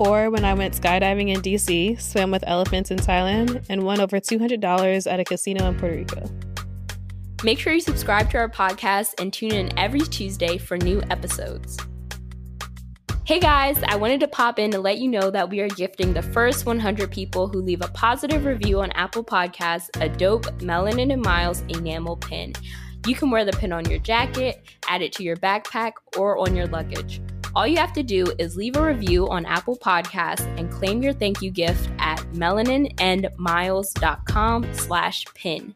Or when I went skydiving in DC, swam with elephants in Thailand, and won over $200 at a casino in Puerto Rico. Make sure you subscribe to our podcast and tune in every Tuesday for new episodes. Hey guys, I wanted to pop in to let you know that we are gifting the first 100 people who leave a positive review on Apple Podcasts a dope Melanin and Miles enamel pin. You can wear the pin on your jacket, add it to your backpack, or on your luggage. All you have to do is leave a review on Apple Podcasts and claim your thank you gift at melaninandmiles.com slash pin.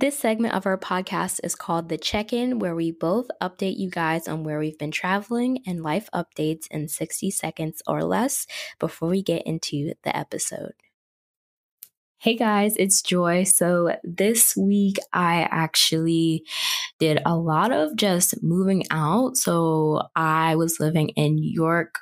This segment of our podcast is called The Check In, where we both update you guys on where we've been traveling and life updates in 60 seconds or less before we get into the episode. Hey guys, it's Joy. So this week I actually did a lot of just moving out. So I was living in New York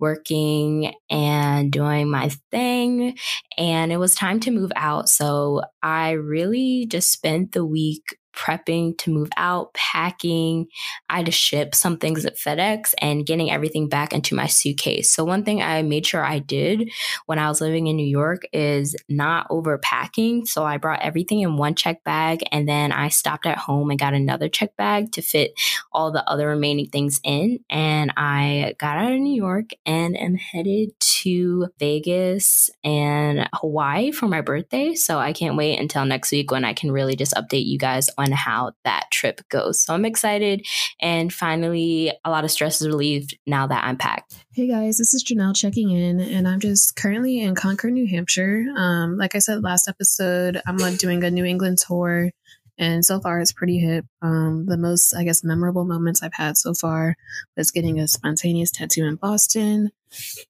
working and doing my thing. And it was time to move out. So I really just spent the week prepping to move out, packing. I had to ship some things at FedEx and getting everything back into my suitcase. So, one thing I made sure I did when I was living in New York is not overpacking. So, I brought everything in one check bag and then I stopped at home and got another check bag to fit all the other remaining things in. And I got out of New York and am headed to Vegas and Hawaii for my birthday. So, I can't wait until next week when I can really just update you guys on how that trip goes. So I'm excited. And finally, a lot of stress is relieved now that I'm packed. Hey guys, this is Janelle checking in, and I'm just currently in Concord, New Hampshire. Um, like I said last episode, I'm doing a New England tour. And so far, it's pretty hip. Um, the most, I guess, memorable moments I've had so far was getting a spontaneous tattoo in Boston.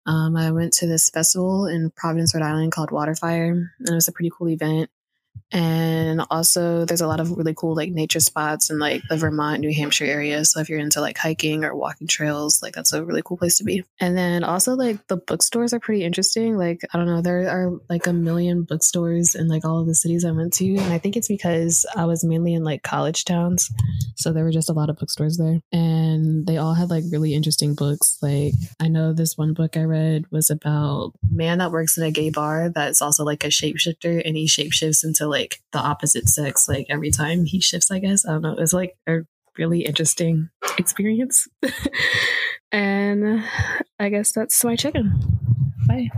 Um, I went to this festival in Providence, Rhode Island called Waterfire, and it was a pretty cool event and also there's a lot of really cool like nature spots in like the Vermont, New Hampshire area. So if you're into like hiking or walking trails, like that's a really cool place to be. And then also like the bookstores are pretty interesting. Like I don't know, there are like a million bookstores in like all of the cities I went to, and I think it's because I was mainly in like college towns, so there were just a lot of bookstores there, and they all had like really interesting books. Like I know this one book I read was about man that works in a gay bar that's also like a shapeshifter, and he shapeshifts into like the opposite sex like every time he shifts, I guess. I don't know. It was like a really interesting experience. and I guess that's my check in. Bye.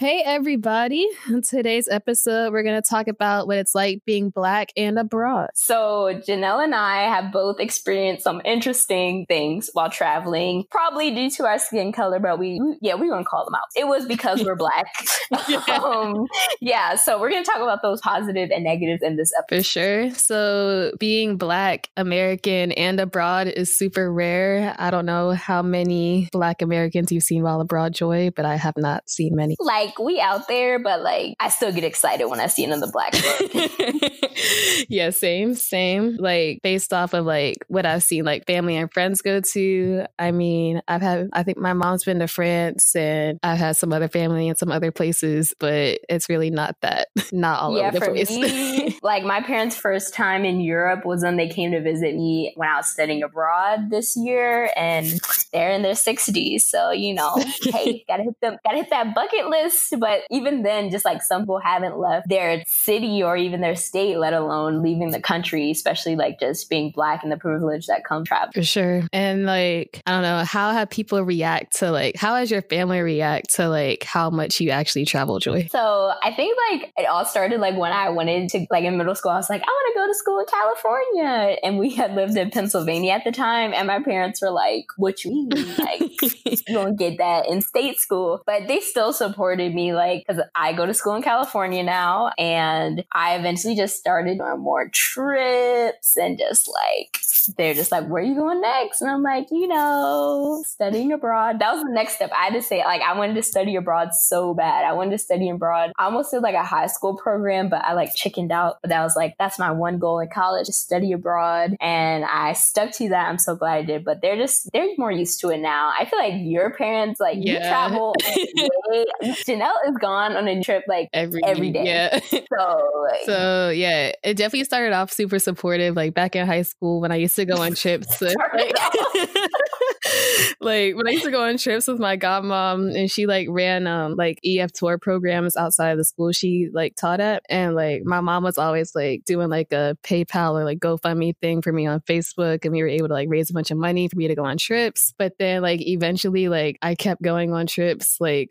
Hey, everybody. In today's episode, we're going to talk about what it's like being Black and abroad. So, Janelle and I have both experienced some interesting things while traveling, probably due to our skin color, but we, yeah, we're going to call them out. It was because we're Black. yeah. Um, yeah, so we're going to talk about those positive and negatives in this episode. For sure. So, being Black, American, and abroad is super rare. I don't know how many Black Americans you've seen while abroad, Joy, but I have not seen many. Like, like we out there, but like I still get excited when I see another black yeah, same, same. Like based off of like what I've seen like family and friends go to. I mean, I've had I think my mom's been to France and I've had some other family in some other places, but it's really not that not all yeah, over the for place. Me, like my parents' first time in Europe was when they came to visit me when I was studying abroad this year and they're in their sixties. So, you know, hey, gotta hit them gotta hit that bucket list but even then, just like some people haven't left their city or even their state, let alone leaving the country, especially like just being black and the privilege that comes travel. For sure. And like, I don't know, how have people react to like, how has your family react to like how much you actually travel, Joy? So I think like it all started like when I went into like in middle school, I was like, I want to go to school in California. And we had lived in Pennsylvania at the time. And my parents were like, what you mean? Like, you don't get that in state school. But they still supported started me like, because I go to school in California now, and I eventually just started on more trips and just like, they're just like, where are you going next? And I'm like, you know, studying abroad. That was the next step. I had to say, like, I wanted to study abroad so bad. I wanted to study abroad. I almost did like a high school program, but I like chickened out. But that was like, that's my one goal in college to study abroad. And I stuck to that. I'm so glad I did. But they're just, they're more used to it now. I feel like your parents, like, yeah. you travel Janelle is gone on a trip like every, every day. Yeah. So, so yeah, it definitely started off super supportive. Like back in high school when I used to go on trips. like, like when I used to go on trips with my godmom and she like ran um like EF tour programs outside of the school she like taught at. And like my mom was always like doing like a PayPal or like GoFundMe thing for me on Facebook and we were able to like raise a bunch of money for me to go on trips. But then like eventually like I kept going on trips like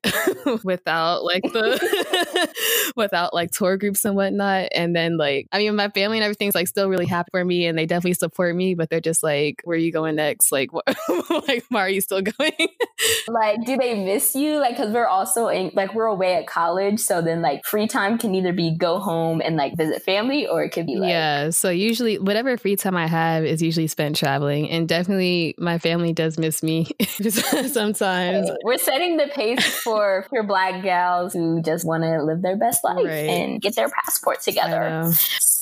without like the without like tour groups and whatnot. And then like I mean my family and everything's like still really happy for me and they definitely support me, but they're just like, where are you going next? Like what like why are you still going? like, do they miss you? Like, cause we're also in, like, we're away at college. So then like free time can either be go home and like visit family or it could be like. Yeah. So usually whatever free time I have is usually spent traveling. And definitely my family does miss me sometimes. We're setting the pace for for black gals who just want to live their best life right. and get their passport together.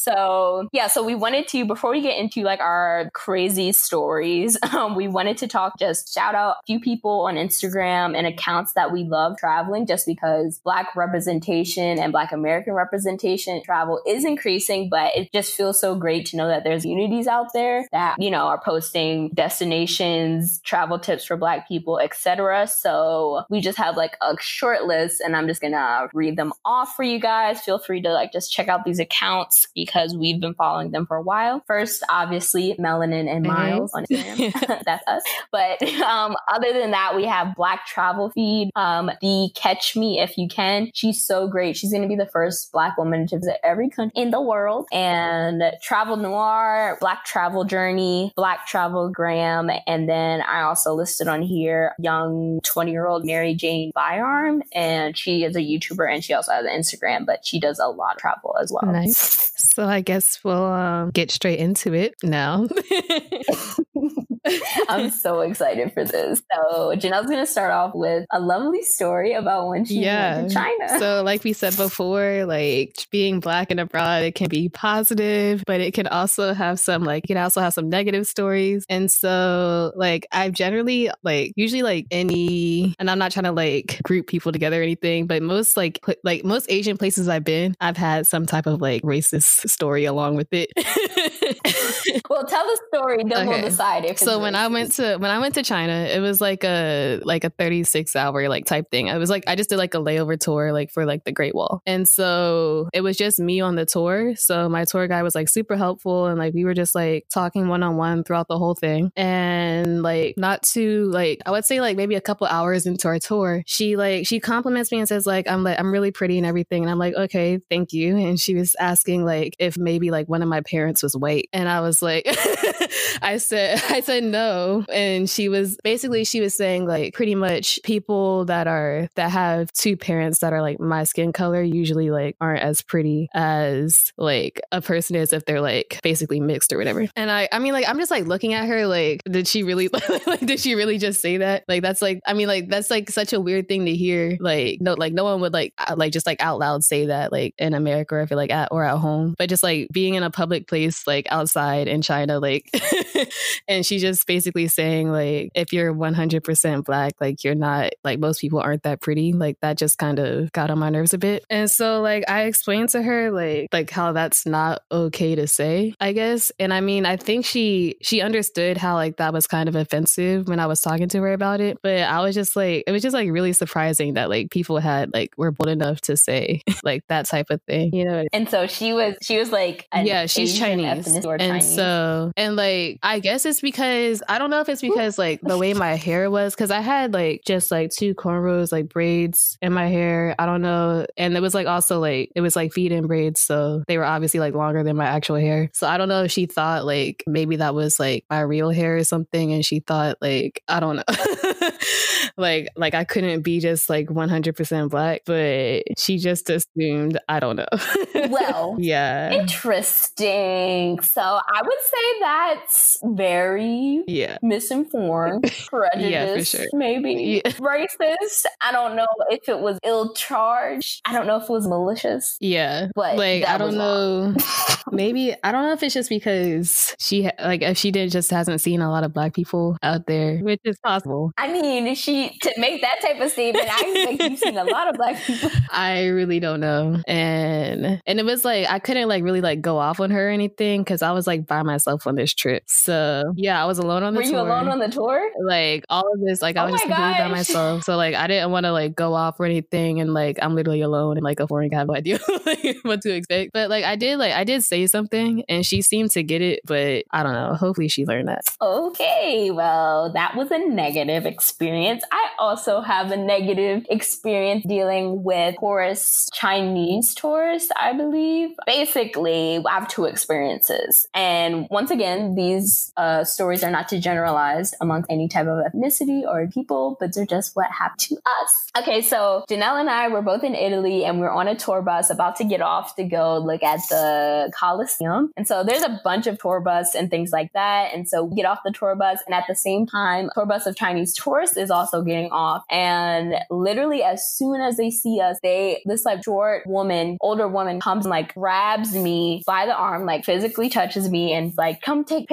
So yeah, so we wanted to before we get into like our crazy stories, um, we wanted to talk just shout out a few people on Instagram and accounts that we love traveling, just because Black representation and Black American representation travel is increasing, but it just feels so great to know that there's unities out there that you know are posting destinations, travel tips for Black people, etc. So we just have like a short list, and I'm just gonna read them off for you guys. Feel free to like just check out these accounts because because we've been following them for a while. First, obviously, Melanin and mm-hmm. Miles on Instagram. That's us. But um, other than that, we have Black Travel Feed, um, the Catch Me If You Can. She's so great. She's going to be the first Black woman to visit every country in the world. And Travel Noir, Black Travel Journey, Black Travel Gram. And then I also listed on here young 20 year old Mary Jane Byarm. And she is a YouTuber and she also has an Instagram, but she does a lot of travel as well. Nice. So I guess we'll um, get straight into it now. I'm so excited for this. So Janelle's going to start off with a lovely story about when she yeah. went to China. So like we said before, like being black and abroad, it can be positive, but it can also have some like it can also have some negative stories. And so like I've generally like usually like any and I'm not trying to like group people together or anything, but most like pl- like most Asian places I've been, I've had some type of like racist story along with it. well, tell the story, then okay. we'll decide if so when I went to when I went to China, it was like a like a 36 hour like type thing. I was like I just did like a layover tour like for like the Great Wall. And so it was just me on the tour. So my tour guide was like super helpful and like we were just like talking one on one throughout the whole thing. And like not too like I would say like maybe a couple hours into our tour, she like she compliments me and says like I'm like I'm really pretty and everything. And I'm like, okay, thank you. And she was asking like if maybe like one of my parents was white. And I was like I said I said no. And she was basically, she was saying like pretty much people that are, that have two parents that are like my skin color usually like aren't as pretty as like a person is if they're like basically mixed or whatever. And I, I mean, like, I'm just like looking at her like, did she really, like, did she really just say that? Like, that's like, I mean, like, that's like such a weird thing to hear. Like, no, like, no one would like, like, just like out loud say that like in America or if you're like at or at home, but just like being in a public place like outside in China, like, and she's just basically saying like if you're 100% black like you're not like most people aren't that pretty. Like that just kind of got on my nerves a bit. And so like i explained to her like like how that's not okay to say i guess. And i mean i think she she understood how like that was kind of offensive when i was talking to her about it. But i was just like it was just like really surprising that like people had like were bold enough to say like that type of thing you know? And so she was she was like yeah she's Asian chinese. and Chinese. so and like i guess it's because i don't know if it's because like the way my hair was, because I had like just like two cornrows, like braids in my hair. I don't know. And it was like also like, it was like feed in braids. So they were obviously like longer than my actual hair. So I don't know if she thought like maybe that was like my real hair or something. And she thought like, I don't know. like, like I couldn't be just like 100% black, but she just assumed, I don't know. well, yeah. Interesting. So I would say that's very yeah. misinformed, prejudiced, yeah, sure. maybe yeah. racist. I don't know if it was ill charged. I don't know if it was malicious. Yeah. But like I don't know. maybe I don't know if it's just because she like if she did just hasn't seen a lot of black people out there, which is possible. I mean, she to make that type of statement, I think you've seen a lot of black people. I really don't know. And and it was like I couldn't like really like go off on her or anything because I was like by myself on this trip. So yeah, I was alone on the Were tour. you alone on the tour? Like all of this, like I Oh was just completely by myself. So like I didn't want to like go off or anything and like I'm literally alone and like a foreign guy no idea like, what to expect. But like I did like I did say something and she seemed to get it, but I don't know. Hopefully she learned that. Okay, well, that was a negative experience. I also have a negative experience dealing with tourists, Chinese tourists, I believe. Basically, I have two experiences. And once again, these uh, stories are not to generalize among any type of ethnicity or people, but they're just what happened to us. Okay, so Janelle and I were both in Italy and we're on a tour bus about to get off to go look at the Colosseum. And so there's a bunch of tour bus and things like that. And so we get off the tour bus and at the same time, tour bus of Chinese tourists is also getting off. And literally as soon as they see us, they, this like short woman, older woman comes and like grabs me by the arm, like physically touches me and like, come take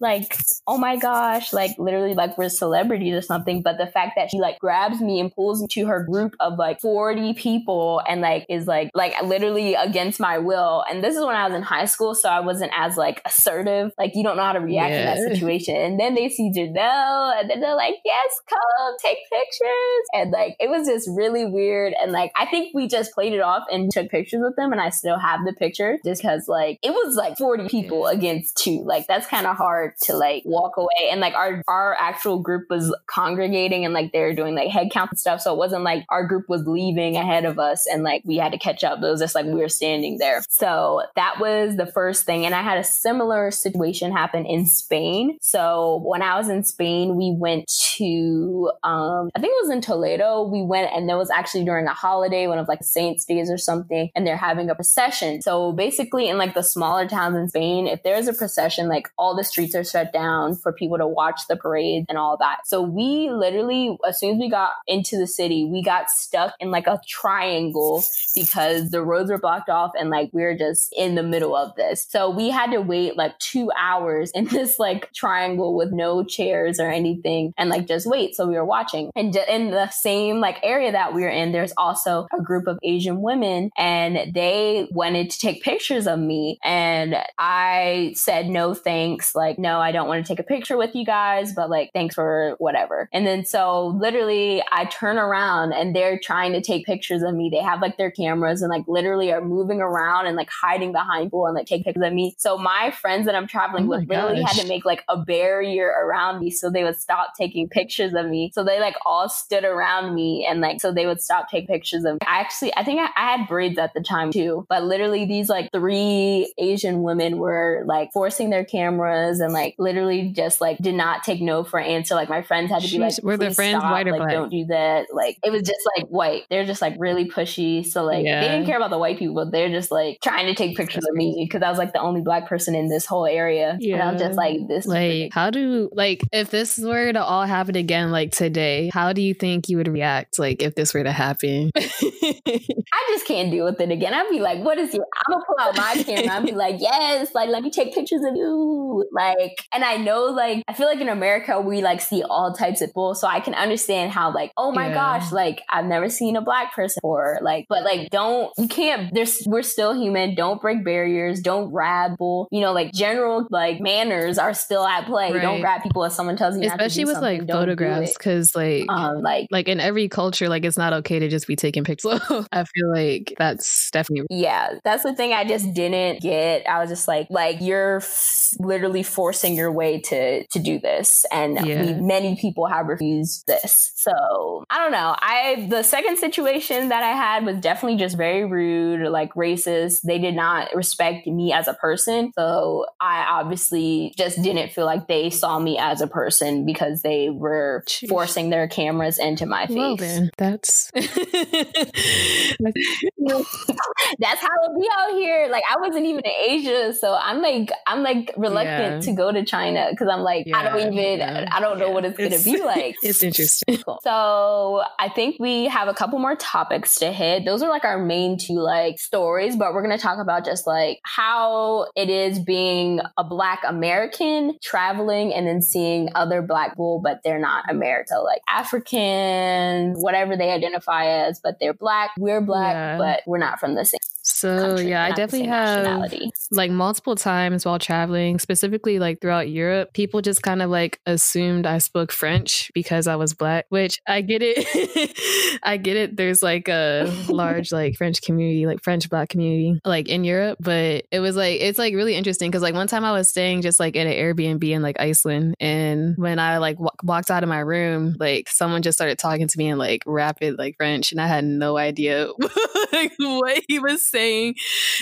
Like, oh my gosh, like literally like we're celebrities or something. But the fact that she like grabs me and pulls me to her group of like 40 people and like is like, like literally against my will. And this is when I was in high school. So I wasn't as like assertive. Like you don't know how to react in that situation. And then they see Janelle and then they're like, yes, come take pictures. And like, it was just really weird. And like, I think we just played it off and took pictures with them. And I still have the picture just because like, it was like 40 people against two. Like, that's kind of hard to like walk away. And like, our, our actual group was congregating and like they were doing like head count and stuff. So it wasn't like our group was leaving ahead of us and like we had to catch up. It was just like we were standing there. So that was the first thing. And I had a similar situation happen in Spain. So when I was in Spain, we went to, um, I think it was in Toledo. We went and there was actually during a holiday, one of like Saints days or something, and they're having a procession. So basically in like the smaller towns in Spain, if there's a procession, like the streets are shut down for people to watch the parade and all that. So we literally, as soon as we got into the city, we got stuck in like a triangle because the roads were blocked off and like we were just in the middle of this. So we had to wait like two hours in this like triangle with no chairs or anything and like just wait. So we were watching. And in the same like area that we were in, there's also a group of Asian women and they wanted to take pictures of me. And I said, no thanks. Like, no, I don't want to take a picture with you guys, but like, thanks for whatever. And then so literally I turn around and they're trying to take pictures of me. They have like their cameras and like literally are moving around and like hiding behind people and like take pictures of me. So my friends that I'm traveling Oh with literally had to make like a barrier around me so they would stop taking pictures of me. So they like all stood around me and like so they would stop taking pictures of me. I actually I think I, I had braids at the time too, but literally these like three Asian women were like forcing their cameras and like literally just like did not take no for an answer. Like my friends had to be like, were their "Please friends stop, white or like, black? Don't do that. Like it was just like white. They're just like really pushy. So like Yeah. they didn't care about the white people. They're just like trying to take pictures of me because I was like the only black person in this whole area. And I'm just like this. is Like, how do like if this were to all happen again, like today, how do you think you would react? Like if this were to happen? I just can't deal with it again. I'd be like, what is your I'm gonna pull out my camera. I'd be like, yes, like let me take pictures of you. Like and I know like I feel like in America we like see all types of people. So I can understand how like, oh my Yeah. gosh, like I've never seen a black person before. Like, but like don't you can't there's we're still human. Don't break barriers, don't grab people. You know, like general like manners are still at play. Don't grab people if someone tells you not to do Especially with like don't photographs, because like Um like like in every culture, like it's not okay to just be taking pictures. I feel like that's definitely Yeah, that's the thing I just didn't get. I was just like, like you're f- literally forcing your way to to do this, and yeah. we, many people have refused this. So I don't know. I the second situation that I had was definitely just very rude, like racist. They did not respect me as a person, so I obviously just didn't feel like they saw me as a person because they were Jeez. forcing their cameras into my face. Well, then that's that's how it be out here. Like I wasn't even in Asia, so I'm like I'm like reluctant yeah. to go to China because I'm like yeah, I don't even yeah. I don't know what it's, it's gonna be like. It's interesting. So I think we have a couple more topics to hit. Those are like our main two like stories, but we're gonna talk about just like how it is being a Black American traveling and then seeing other Black people, but they're not America, like African, whatever they identify as, but they're Black. We're Black, but we're not from the same so yeah, I definitely have like multiple times while traveling, specifically like throughout Europe, people just kind of like assumed I spoke French because I was black, which I get it. I get it. There's like a large like French community, like French black community, like in Europe, but it was like it's like really interesting because like one time I was staying just like in an Airbnb in like Iceland, and when I like w- walked out of my room, like someone just started talking to me in like rapid like French, and I had no idea like, what he was saying.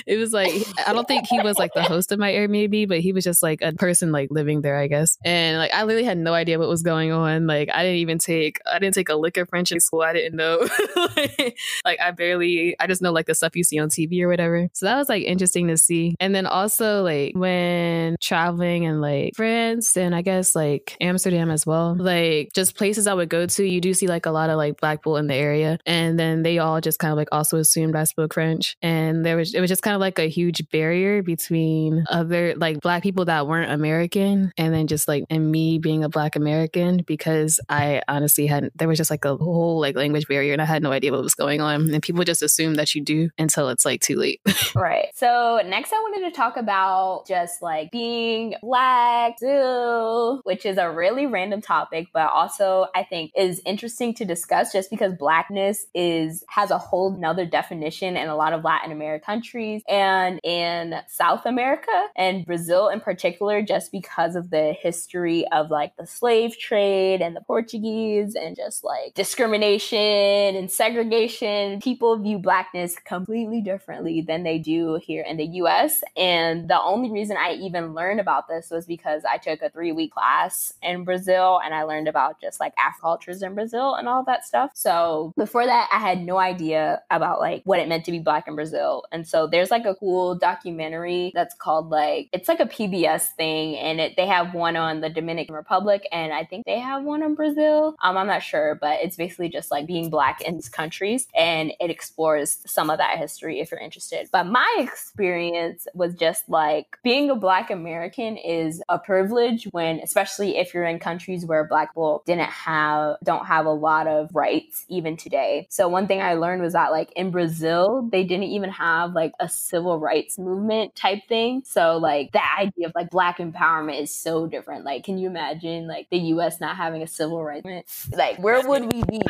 It was like I don't think he was like the host of my Airbnb, but he was just like a person like living there, I guess. And like I literally had no idea what was going on. Like I didn't even take I didn't take a lick of French in school. I didn't know. like I barely I just know like the stuff you see on TV or whatever. So that was like interesting to see. And then also like when traveling in like France and I guess like Amsterdam as well, like just places I would go to, you do see like a lot of like black people in the area. And then they all just kind of like also assumed I spoke French. And there was it was just kind of like a huge barrier between other like black people that weren't American and then just like and me being a black American because I honestly hadn't there was just like a whole like language barrier and I had no idea what was going on. And people just assume that you do until it's like too late. right. So next I wanted to talk about just like being black too, which is a really random topic, but also I think is interesting to discuss just because blackness is has a whole nother definition and a lot of Latin American countries and in South America and Brazil in particular, just because of the history of like the slave trade and the Portuguese and just like discrimination and segregation. People view blackness completely differently than they do here in the US. And the only reason I even learned about this was because I took a three week class in Brazil and I learned about just like Afro cultures in Brazil and all that stuff. So before that, I had no idea about like what it meant to be black in Brazil. And so there's like a cool documentary that's called like, it's like a PBS thing and it, they have one on the Dominican Republic and I think they have one in Brazil. Um, I'm not sure, but it's basically just like being black in these countries and it explores some of that history if you're interested. But my experience was just like being a black American is a privilege when, especially if you're in countries where black people didn't have, don't have a lot of rights even today. So one thing I learned was that like in Brazil, they didn't even have like a civil rights movement type thing. So like the idea of like black empowerment is so different. Like, can you imagine like the US not having a civil rights movement? Like, where would we be?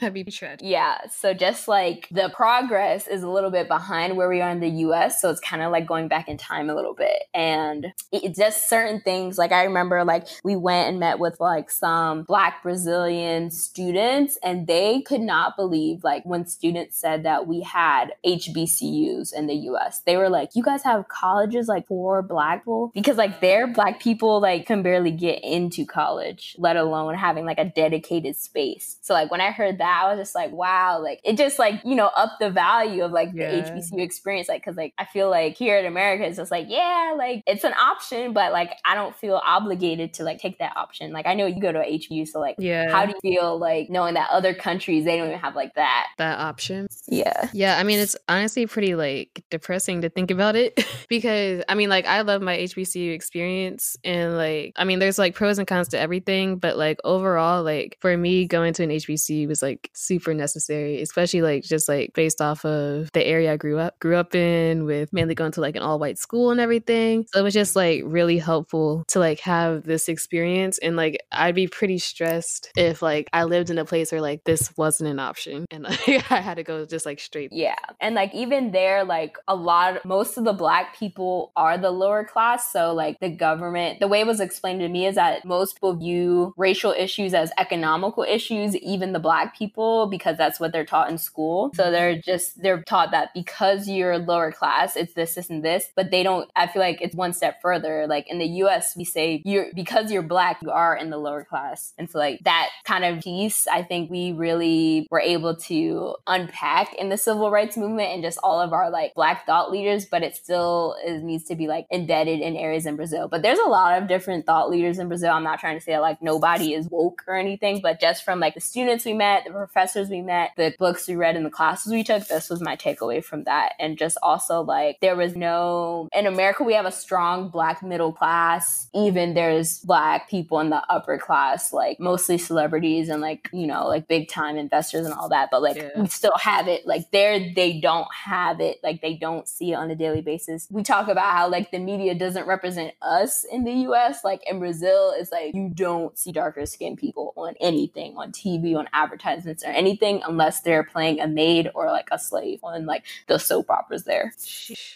That'd be tragic. Yeah. So just like the progress is a little bit behind where we are in the US. So it's kind of like going back in time a little bit. And it's just certain things. Like I remember like we went and met with like some black Brazilian students and they could not believe like when students said that we had HBCUs in the US. They were like, you guys have colleges like for black people? Because like their black people like can barely get into college, let alone having like a dedicated space. So like when I heard that, I was just like, wow, like it just like, you know, up the value of like yeah. the HBCU experience. Like, cause like I feel like here in America, it's just like, yeah, like it's an option, but like I don't feel obligated to like take that option. Like I know you go to a HBCU, so like, yeah. how do you feel like knowing that other countries, they don't even have like that? That option? Yeah. Yeah. I mean, it's honestly pretty like depressing to think about it because I mean, like I love my HBCU experience and like, I mean, there's like pros and cons to everything, but like overall, like for me, going to an HBCU was like super necessary, especially like just like based off of the area I grew up grew up in with mainly going to like an all white school and everything. So it was just like really helpful to like have this experience and like I'd be pretty stressed if like I lived in a place where like this wasn't an option and like I had to go just like straight. Yeah. And like even there, like a lot, most of the black people are the lower class. So like the government, the way it was explained to me is that most people view racial issues as economical issues, even the black people, because that's what they're taught in school. So they're just, they're taught that because you're lower class, it's this, this, and this, but they don't, I feel like it's one step further. Like in the US, we say you're, because you're black, you are in the lower class. And so like that kind of piece, I think we really were able to unpack in the civil rights movement and just all of our like black thought leaders, but it still is, needs to be like embedded in areas in Brazil. But there's a lot of different thought leaders in Brazil. I'm not trying to say like nobody is woke or anything, but just from like the students we met, the professors we met, the books we read, and the classes we took, this was my takeaway from that. And just also like there was no in America we have a strong black middle class. Even there's black people in the upper class, like mostly celebrities and like you know like big time investors and all that. But like yeah. we still have it. Like there they don't have it. Like they don't see it on a daily basis. We talk about how like the media doesn't represent us in the US. Like in Brazil, it's like you don't see darker skinned people on anything, on TV, on advertisements or anything unless they're playing a maid or like a slave on like the soap operas there.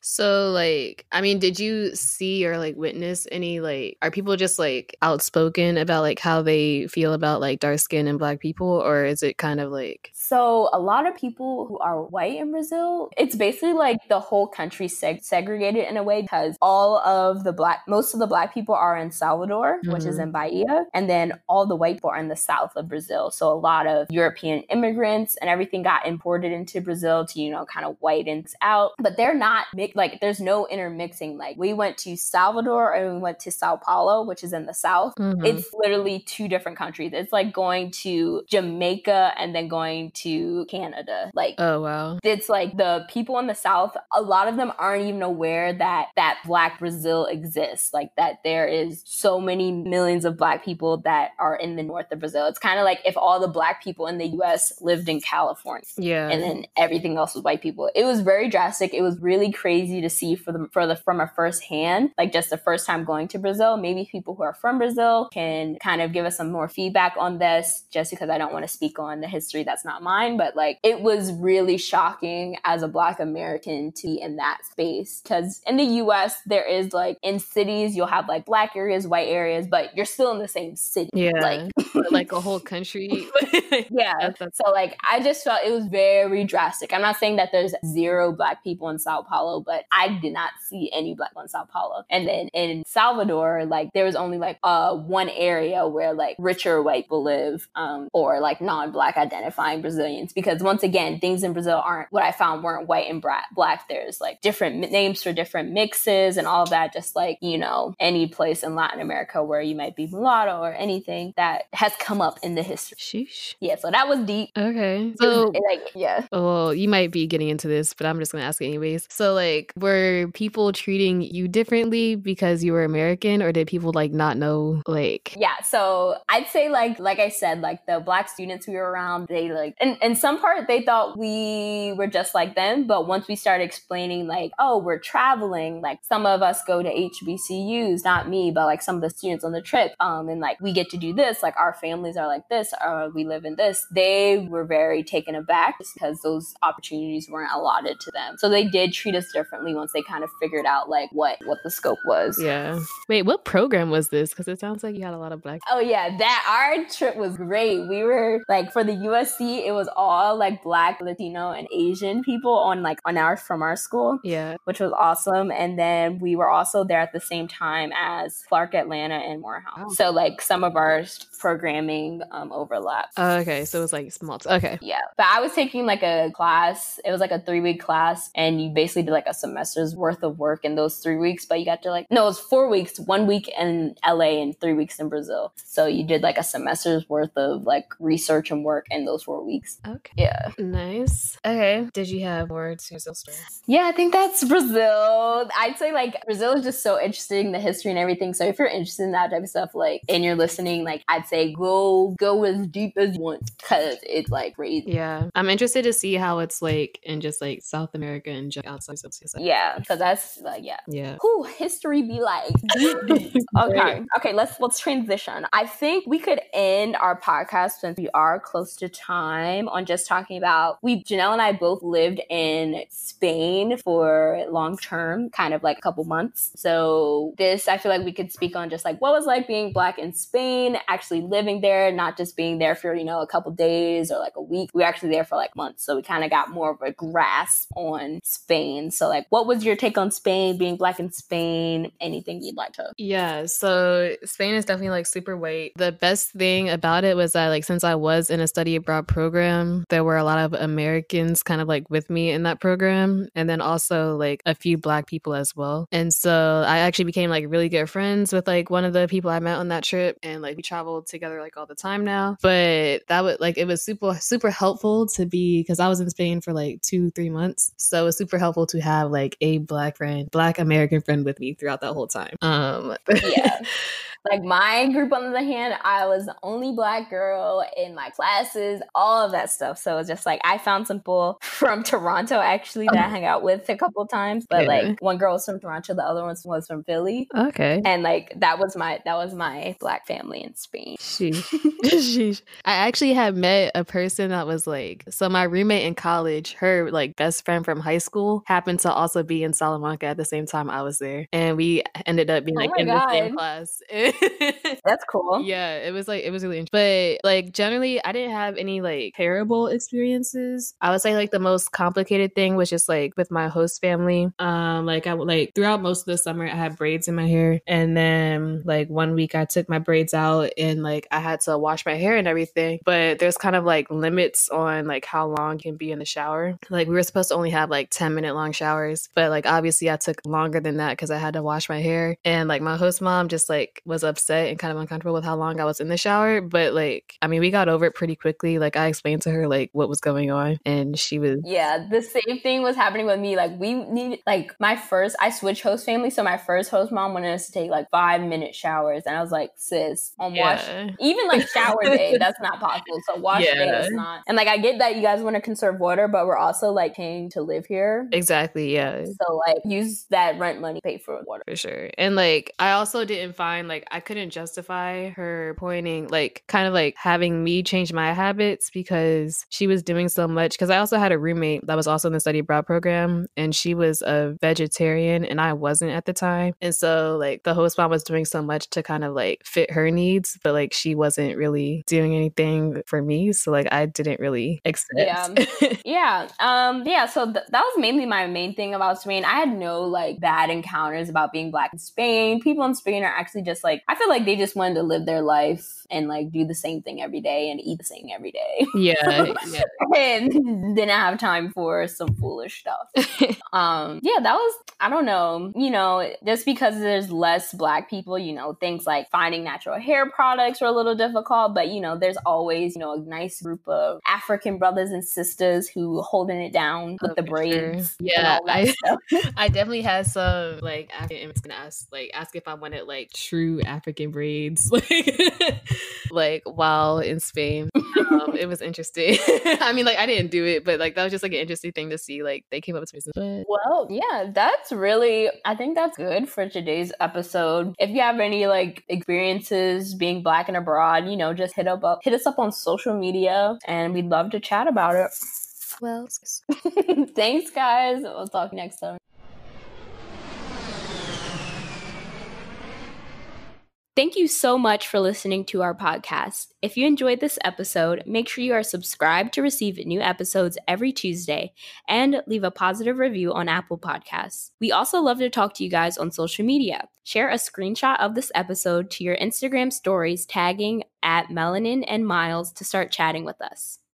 So like I mean, did you see or like witness any like are people just like outspoken about like how they feel about like dark skin and black people or is it kind of like so a lot of people who are white in Brazil, it's basically like the whole country seg- segregated in a way because all of the black, most of the black people are in Salvador, mm-hmm. which is mm-hmm. in Bahia, and then all the white people are in the south of Brazil. So a lot of European immigrants and everything got imported into Brazil to you know kind of whiten out, but they're not like there's no intermixing. Like we went to Salvador and we went to Sao Paulo, which is in the south. Mm-hmm. It's literally two different countries. It's like going to Jamaica and then going to Canada. Like, oh wow, it's like the people in the South. A lot of them aren't even aware that that Black Brazil exists. Like that there is so many millions of Black people that are in the north of Brazil. It's kind of like if all the Black people in the U.S. lived in California, yeah, and then everything else was white people. It was very drastic. It was really crazy to see for the for the from a first hand, like just the first time going to Brazil. Maybe people who are from Brazil can kind of give us some more feedback on this, just because I don't want to speak on the history that's not mine, but like it was really shocking as a Black American to be in that space. Because in the US, there is like in cities, you'll have like Black areas, white areas, but you're still in the same city. Yeah. Like, like a whole country. yeah. So like I just felt it was very drastic. I'm not saying that there's zero Black people in Sao Paulo, but I did not see any Black in Sao Paulo. And then in Salvador, like there was only like uh one area where like richer white people live, um, or like non-Black identifying Brazilians Brazilians because once again, things in Brazil aren't what I found weren't white and black. There's like different names for different mixes and all of that, just like, you know, any place in Latin America where you might be mulatto or anything that has come up in the history. Sheesh. Yeah, so that was deep. Okay. So, like, yeah. Well, you might be getting into this, but I'm just going to ask anyways. So, like, were people treating you differently because you were American or did people like not know, like, yeah. So, I'd say, like, like I said, like the black students we were around, they like, and in some part they thought we were just like them but once we started explaining like oh we're traveling like some of us go to hbcus not me but like some of the students on the trip um and like we get to do this like our families are like this or we live in this they were very taken aback because those opportunities weren't allotted to them. So they did treat us differently once they kind of figured out like what what the scope was. Yeah. Wait what program was this? Because it sounds like you had a lot of black oh yeah that our trip was great. We were like for the usc it was all like black, Latino, and Asian people on like on our from our school. Yeah. Which was awesome. And then we were also there at the same time as Clark Atlanta and Morehouse. Oh. So like some of our programming um overlapped. Oh, okay. So it was like small. Okay. Yeah. But I was taking like a class. It was like a three week class and you basically did like a semester's worth of work in those three weeks, but you got to like no, it was four weeks, one week in LA and three weeks in Brazil. So you did like a semester's worth of like research and work in those four weeks. Okay. Yeah. Nice. Okay. Did you have more to Brazil story? Yeah, I think that's Brazil. I'd say like Brazil is just so interesting, the history and everything. So if you're interested in that type of stuff, like and you're listening, like I'd say go go as deep as you want because it's like crazy. Yeah. I'm interested to see how it's like in just like South America and just outside of Yeah. Because that's like yeah. Yeah. Who history be like? okay. Okay, let's let's transition. I think we could end our podcast since we are close to time on just talking about we Janelle and I both lived in Spain for long term, kind of like a couple months. So this, I feel like we could speak on just like what was like being black in Spain, actually living there, not just being there for, you know, a couple days or like a week. We were actually there for like months. So we kind of got more of a grasp on Spain. So like what was your take on Spain, being black in Spain? Anything you'd like to? Yeah, so Spain is definitely like super white. The best thing about it was that like since I was in a study abroad program, there were a lot of Americans kind of like with me in that program and then also like a few black people as well. And so I actually became like really good friends with like one of the people I met on that trip and like we traveled together like all the time now. But that would like it was super super helpful to be because I was in Spain for like 2 3 months. So it was super helpful to have like a black friend, black American friend with me throughout that whole time. Um yeah. Like my group, on the other hand, I was the only black girl in my classes, all of that stuff. So it's just like I found some people from Toronto actually that I hung out with a couple times. But yeah. like one girl was from Toronto, the other one was from Philly. Okay. And like that was my that was my black family in Spain. Sheesh. Sheesh. I actually had met a person that was like so my roommate in college, her like best friend from high school happened to also be in Salamanca at the same time I was there. And we ended up being oh like oh in God. the same class. That's cool. Yeah, it was like it was really interesting. But like generally I didn't have any like terrible experiences. I would say like the most complicated thing was just like with my host family. Um like I would like throughout most of the summer I had braids in my hair and then like one week I took my braids out and like I had to wash my hair and everything. But there's kind of like limits on like how long can be in the shower. Like we were supposed to only have like 10 minute long showers, but like obviously I took longer than that because I had to wash my hair. And like my host mom just like was upset and kind of uncomfortable with how long I was in the shower. But like, I mean, we got over it pretty quickly. Like, I explained to her like what was going on, and she was yeah. The same thing was happening with me. Like, we need like my first. I switched host family, so my first host mom wanted us to take like five minute showers, and I was like, sis, on yeah. wash even like shower day, that's not possible. So wash yeah. day is not. And like, I get that you guys want to conserve water, but we're also like paying to live here. Exactly. Yeah. So like, use that rent money pay for water for sure. And like, I also didn't find like I couldn't justify her pointing, like, kind of like having me change my habits because she was doing so much. Because I also had a roommate that was also in the study abroad program, and she was a vegetarian, and I wasn't at the time. And so, like, the host mom was doing so much to kind of like fit her needs, but like, she wasn't really doing anything for me. So, like, I didn't really accept. Yeah. yeah. Um, yeah. So, th- that was mainly my main thing about Spain. I had no like bad encounters about being black in Spain. People in Spain are actually just like, I feel like they just wanted to live their life and like do the same thing every day and eat the same every day. Yeah. yeah. and didn't have time for some foolish stuff. um, yeah, that was I don't know, you know, just because there's less black people, you know, things like finding natural hair products are a little difficult, but you know, there's always, you know, a nice group of African brothers and sisters who holding it down with oh, the braids. Sure. Yeah. I, I definitely had some like African ask like ask if I wanted like true African braids. Like like while in Spain. Um, it was interesting. I mean, like I didn't do it, but like that was just like an interesting thing to see. Like they came up with some But... Well, yeah, that's really. I think that's good for today's episode. If you have any like experiences being black and abroad, you know, just hit up, up hit us up on social media, and we'd love to chat about it. Well, thanks, guys. We'll talk next time. Thank you so much for listening to our podcast. If you enjoyed this episode, make sure you are subscribed to receive new episodes every Tuesday and leave a positive review on Apple Podcasts. We also love to talk to you guys on social media. Share a screenshot of this episode to your Instagram stories tagging at Melanin and Miles to start chatting with us.